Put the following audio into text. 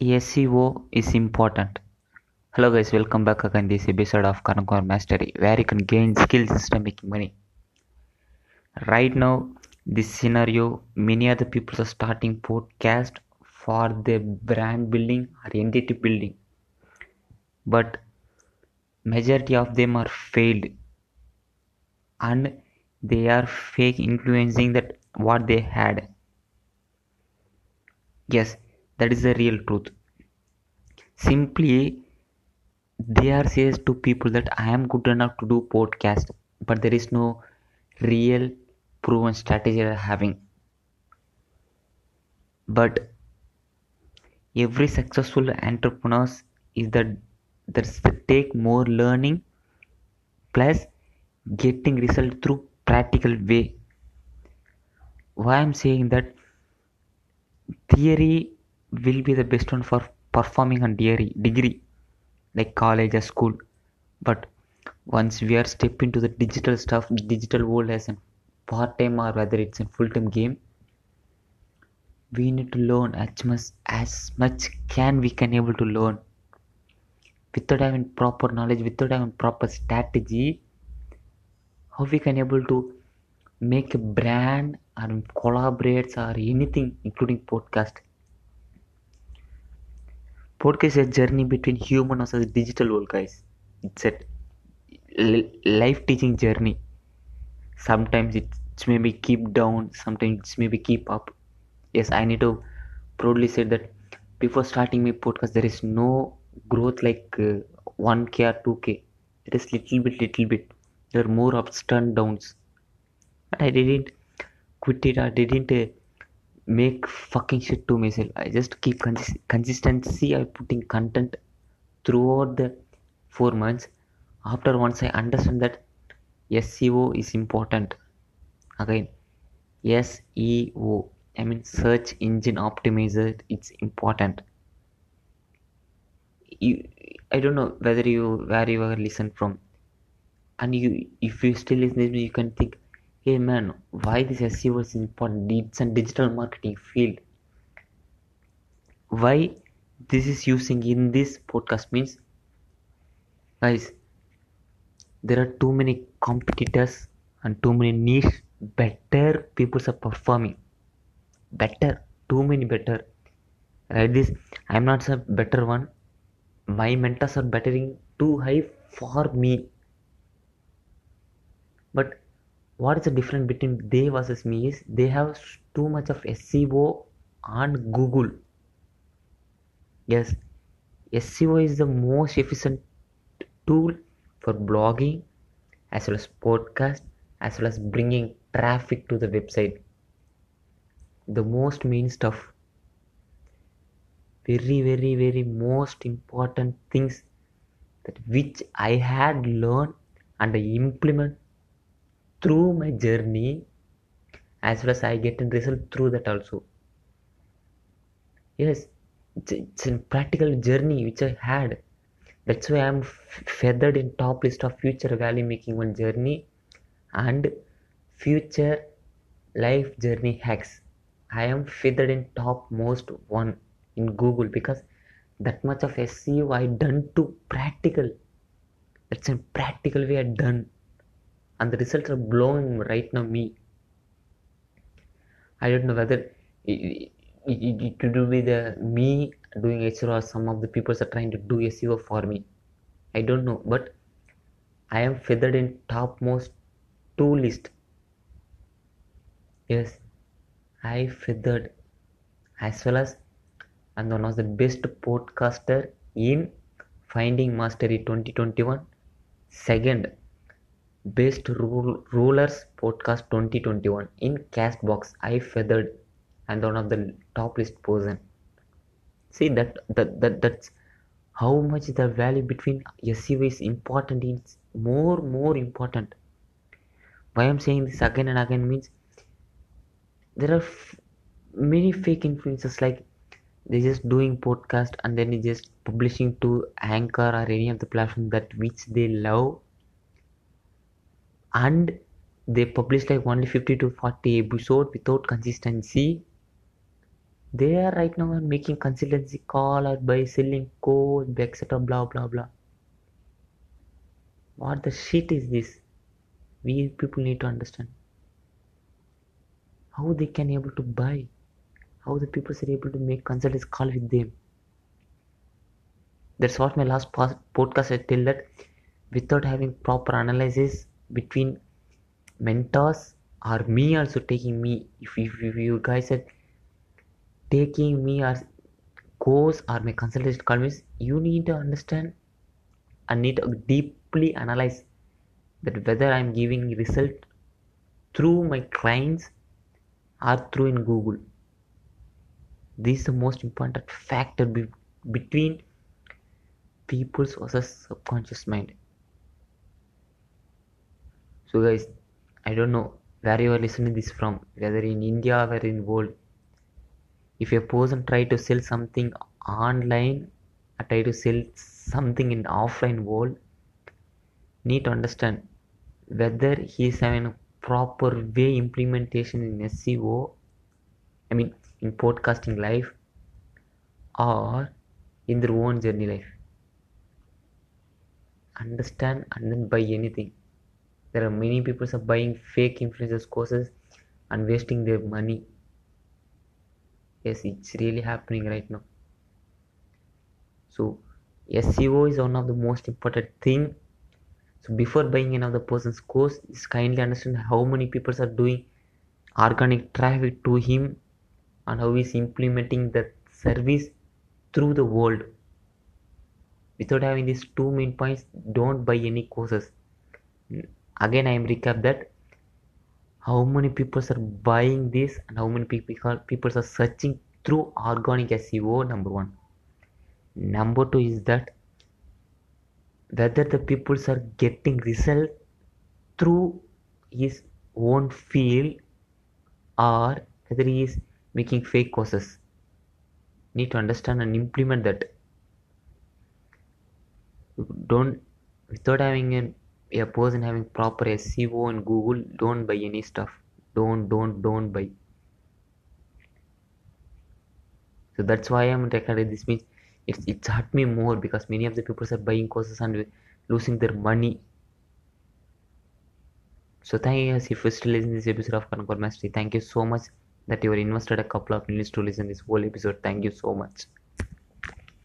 SEO is important. Hello guys, welcome back again this episode of Karankwar Mastery where you can gain skills instead making money. Right now, this scenario, many other people are starting podcast for their brand building or entity building. But majority of them are failed and they are fake influencing that what they had. Yes, that is the real truth. Simply they are says to people that i am good enough to do podcast but there is no real proven strategy they're having. But every successful entrepreneurs is that that's the take more learning plus getting result through practical way. Why i'm saying that theory will be the best one for performing on degree, degree like college or school. But once we are step into the digital stuff digital world as a part-time or whether it's a full-time game we need to learn as much as much can we can able to learn. Without having proper knowledge without having proper strategy how we can able to make a brand or collaborates or anything including podcast podcast is a journey between human a digital world guys it's a life teaching journey. Sometimes it's maybe keep down sometimes it's maybe keep up. Yes i need to proudly say that before starting my podcast there is no growth like uh, 1k or 2k it is little bit little bit. There are more ups and downs. But i didn't quit it i didn't uh, make fucking shit to myself. I just keep cons- consistency i putting content throughout the four months. After once i understand that seo is important. Again seo i mean search engine optimizer it's important. You i don't know whether you where you are listen from. And you if you still listen you can think hey man why this seo is important it's a digital marketing field? Why this is using in this podcast means guys there are too many competitors and too many niche better people are performing. Better too many better. Right this i'm not a better one. My mentors are bettering too high for me. But what is the difference between they versus me is they have too much of SEO on Google. Yes, SEO is the most efficient tool for blogging as well as podcast as well as bringing traffic to the website. The most main stuff. Very, very, very most important things that which I had learned and I implement through my journey as well as I get a result through that also. Yes, it's, a practical journey which I had. That's why I'm feathered in top list of future value making one journey and future life journey hacks. I am feathered in top most one in Google because that much of SEO I done to practical. That's a practical way I done and the results are blowing right now me. I don't know whether it, it, it could be the me doing SEO or some of the people are trying to do SEO for me. I don't know but I am feathered in topmost two list. Yes I feathered as well as and one of the best podcaster in finding mastery 2021 second Best Rulers Podcast 2021 in Castbox. I feathered and one of the top list person. See that that that that's how much the value between SEO is important. It's more more important. Why I'm saying this again and again means there are f- many fake influencers like they're just doing podcast and then just publishing to anchor or any of the platform that which they love and they publish like only 50 to 40 episode without consistency. They are right now making consultancy call or by selling code etc blah blah blah. What the shit is this? We people need to understand. How they can able to buy? How the people are able to make consultants call with them? That's what my last podcast I tell that without having proper analysis between mentors or me also taking me. If, if, if you guys are taking me as course or my consultation comments you need to understand and need to deeply analyze that whether i'm giving result through my clients or through in google. This is the most important factor be between people's versus subconscious mind so guys i don't know where you are listening this from whether in india or in world. If a person try to sell something online or try to sell something in offline world need to understand whether he is having a proper way implementation in SEO I mean in podcasting life or in their own journey life. Understand and then buy anything there are many people are buying fake influencers courses and wasting their money. Yes it's really happening right now. So seo is one of the most important thing. So before buying another person's course just kindly understand how many people are doing organic traffic to him and how he's implementing that service through the world. Without having these two main points don't buy any courses again i am recap that how many people are buying this and how many people people are searching through organic seo number one. Number two is that whether the people are getting result through his own field or whether he is making fake courses. Need to understand and implement that. Don't without having an a person having proper SEO in Google, don't buy any stuff. Don't, don't, don't buy. So that's why I'm recommending this means it's it's hurt me more because many of the people are buying courses and losing their money. So thank you guys if you're still listening this episode of Concord Mastery. Thank you so much that you were invested a couple of minutes to listen this whole episode. Thank you so much.